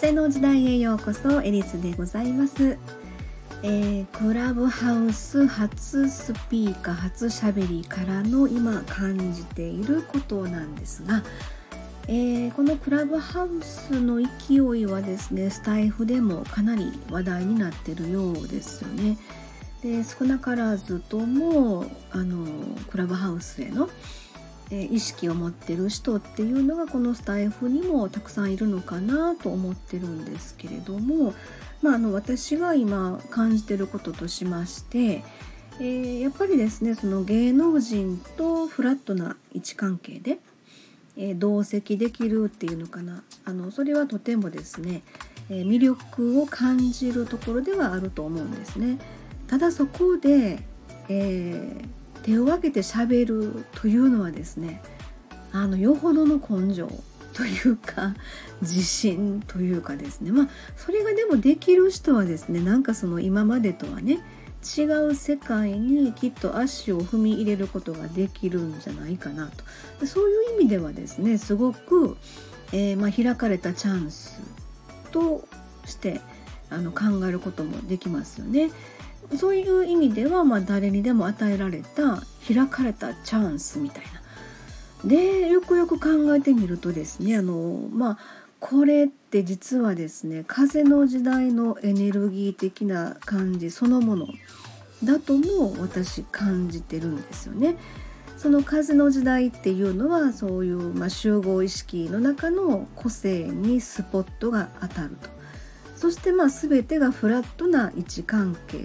風の時代へようこそエリスでございます、えー、クラブハウス初スピーカー初しゃべりからの今感じていることなんですが、えー、このクラブハウスの勢いはですねスタイフでもかなり話題になってるようですよね。で少なからずともあのクラブハウスへのえ意識を持ってる人っていうのがこのスタイフにもたくさんいるのかなと思ってるんですけれども、まあ、あの私が今感じてることとしまして、えー、やっぱりですねその芸能人とフラットな位置関係で、えー、同席できるっていうのかなあのそれはとてもですね、えー、魅力を感じるところではあると思うんですね。ただそこで、えー手を挙げてしゃべるというのはですねあのよほどの根性というか 自信というかですねまあそれがでもできる人はですねなんかその今までとはね違う世界にきっと足を踏み入れることができるんじゃないかなとそういう意味ではですねすごく、えー、まあ、開かれたチャンスとしてあの考えることもできますよね。そういう意味では、まあ、誰にでも与えられた開かれたチャンスみたいな。でよくよく考えてみるとですねあのまあこれって実はですね風の時代のエネルギー的な感じそのものだとも私感じてるんですよね。その風の時代っていうのはそういう、まあ、集合意識の中の個性にスポットが当たるとそしてまあ全てがフラットな位置関係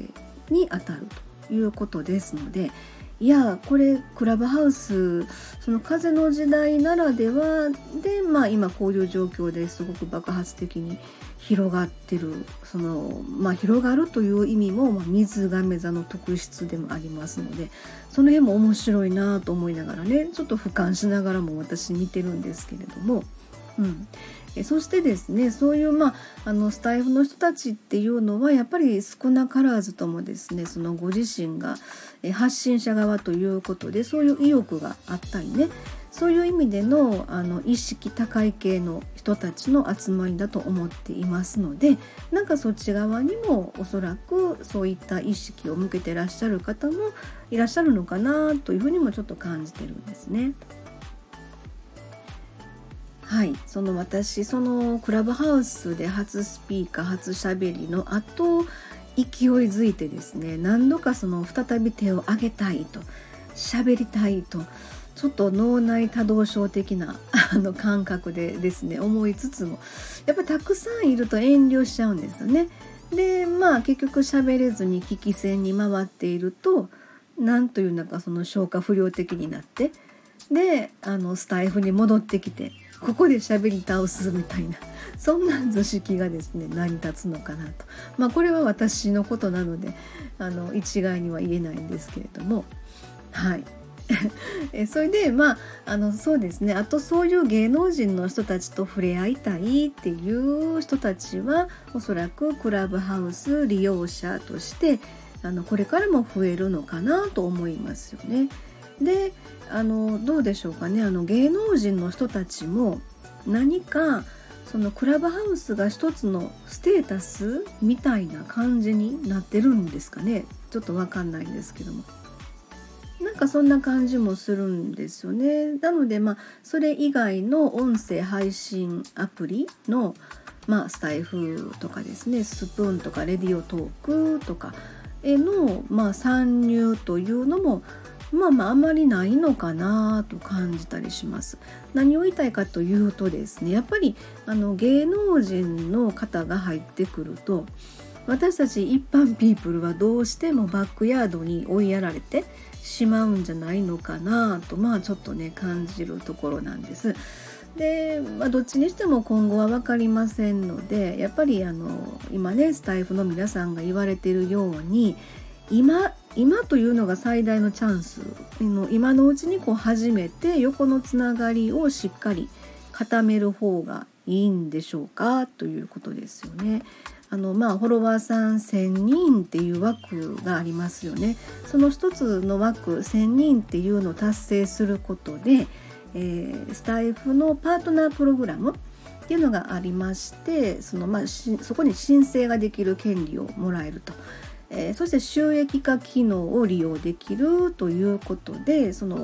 にあたるということですのでいやこれクラブハウスその風の時代ならではで、まあ、今こういう状況ですごく爆発的に広がってるその、まあ、広がるという意味も、まあ、水亀座の特質でもありますのでその辺も面白いなと思いながらねちょっと俯瞰しながらも私見てるんですけれども。うん、えそしてですねそういう、まあ、あのスタイフの人たちっていうのはやっぱり少なからずともですねそのご自身が発信者側ということでそういう意欲があったりねそういう意味でのあの意識高い系の人たちの集まりだと思っていますのでなんかそっち側にもおそらくそういった意識を向けてらっしゃる方もいらっしゃるのかなというふうにもちょっと感じてるんですね。はいその私そのクラブハウスで初スピーカー初しゃべりの後勢いづいてですね何度かその再び手を挙げたいと喋りたいとちょっと脳内多動症的な あの感覚でですね思いつつもやっぱたくさんいると遠慮しちゃうんですよね。でまあ結局喋れずに聞き戦に回っていると何というのかその消化不良的になってであのスタイフに戻ってきてここで喋り倒すみたいな。そんな図式がですね成り立つのかなと。まあこれは私のことなのであの一概には言えないんですけれども。はい。それでまああのそうですね。あとそういう芸能人の人たちと触れ合いたいっていう人たちはおそらくクラブハウス利用者としてあのこれからも増えるのかなと思いますよね。であのどうでしょうかね。あの芸能人の人たちも何かそのクラブハウスが一つのステータスみたいな感じになってるんですかね。ちょっとわかんないんですけども。なんかそんな感じもするんですよね。なのでまあそれ以外の音声配信アプリのまあスタイフとかですね。スプーンとかレディオトークとかへのまあ参入というのもまあまああまりないのかなと感じたりします。何を言いたいかというとですねやっぱりあの芸能人の方が入ってくると私たち一般ピープルはどうしてもバックヤードに追いやられてしまうんじゃないのかなとまあちょっとね感じるところなんです。で、まあ、どっちにしても今後は分かりませんのでやっぱりあの今ねスタイフの皆さんが言われているように今今というのが最大のチャンスの今のうちにこう始めて横のつながりをしっかり固める方がいいんでしょうかということですよね。あのまあフォロワーさん1,000人っていう枠がありますよね。その一つの枠1,000人っていうのを達成することで、えー、スタイフのパートナープログラムっていうのがありましてその、まあ、そこに申請ができる権利をもらえると。えー、そして収益化機能を利用できるということでその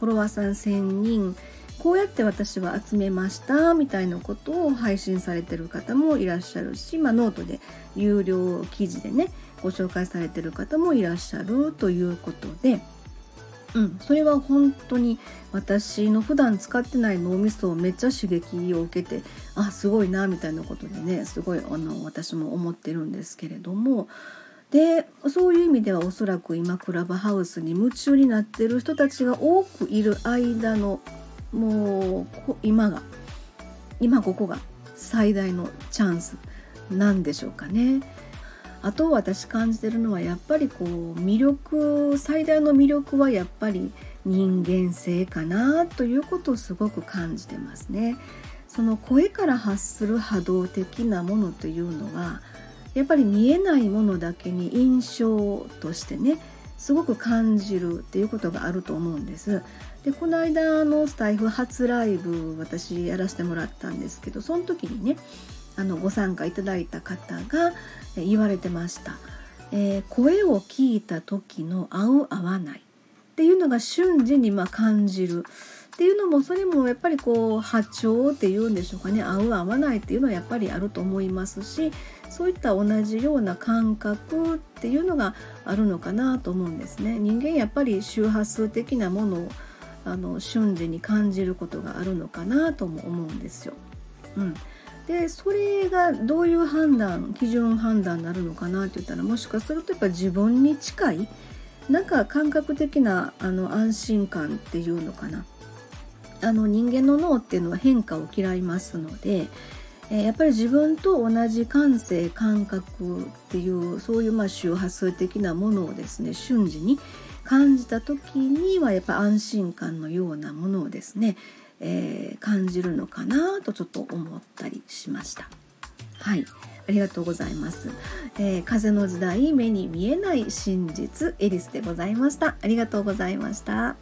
フォロワーさん1,000人こうやって私は集めましたみたいなことを配信されてる方もいらっしゃるし、まあ、ノートで有料記事でねご紹介されてる方もいらっしゃるということで、うん、それは本当に私の普段使ってない脳みそをめっちゃ刺激を受けてあすごいなみたいなことでねすごいあの私も思ってるんですけれどもでそういう意味ではおそらく今クラブハウスに夢中になってる人たちが多くいる間のもう今が今ここが最大のチャンスなんでしょうかね。あと私感じてるのはやっぱりこう魅力最大の魅力はやっぱり人間性かなということをすごく感じてますね。その声から発する波動的なものというのはやっぱり見えないものだけに印象としてねすごく感じるっていうことがあると思うんです。でこの間のスタイフ初ライブ私やらせてもらったんですけどその時にねあのご参加いただいた方が言われてました、えー、声を聞いた時の合う合わないっていうのが瞬時にま感じる。っていうのもそれもやっぱりこう波長っていうんでしょうかね。合う合わないっていうのはやっぱりあると思いますしそういった同じような感覚っていうのがあるのかなと思うんですね。人間やっぱり周波数的なものをあの瞬時に感じることがあるのかなとも思うんですよ。うん、でそれがどういう判断基準判断になるのかなって言ったらもしかするとやっぱ自分に近いなんか感覚的なあの安心感っていうのかなあの人間の脳っていうのは変化を嫌いますので、え、やっぱり自分と同じ感性感覚っていうそういうまあ周波数的なものをですね瞬時に感じた時にはやっぱ安心感のようなものをですね、えー、感じるのかなとちょっと思ったりしました。はい。ありがとうございます、えー、風の時代目に見えない真実エリスでございました。ありがとうございました。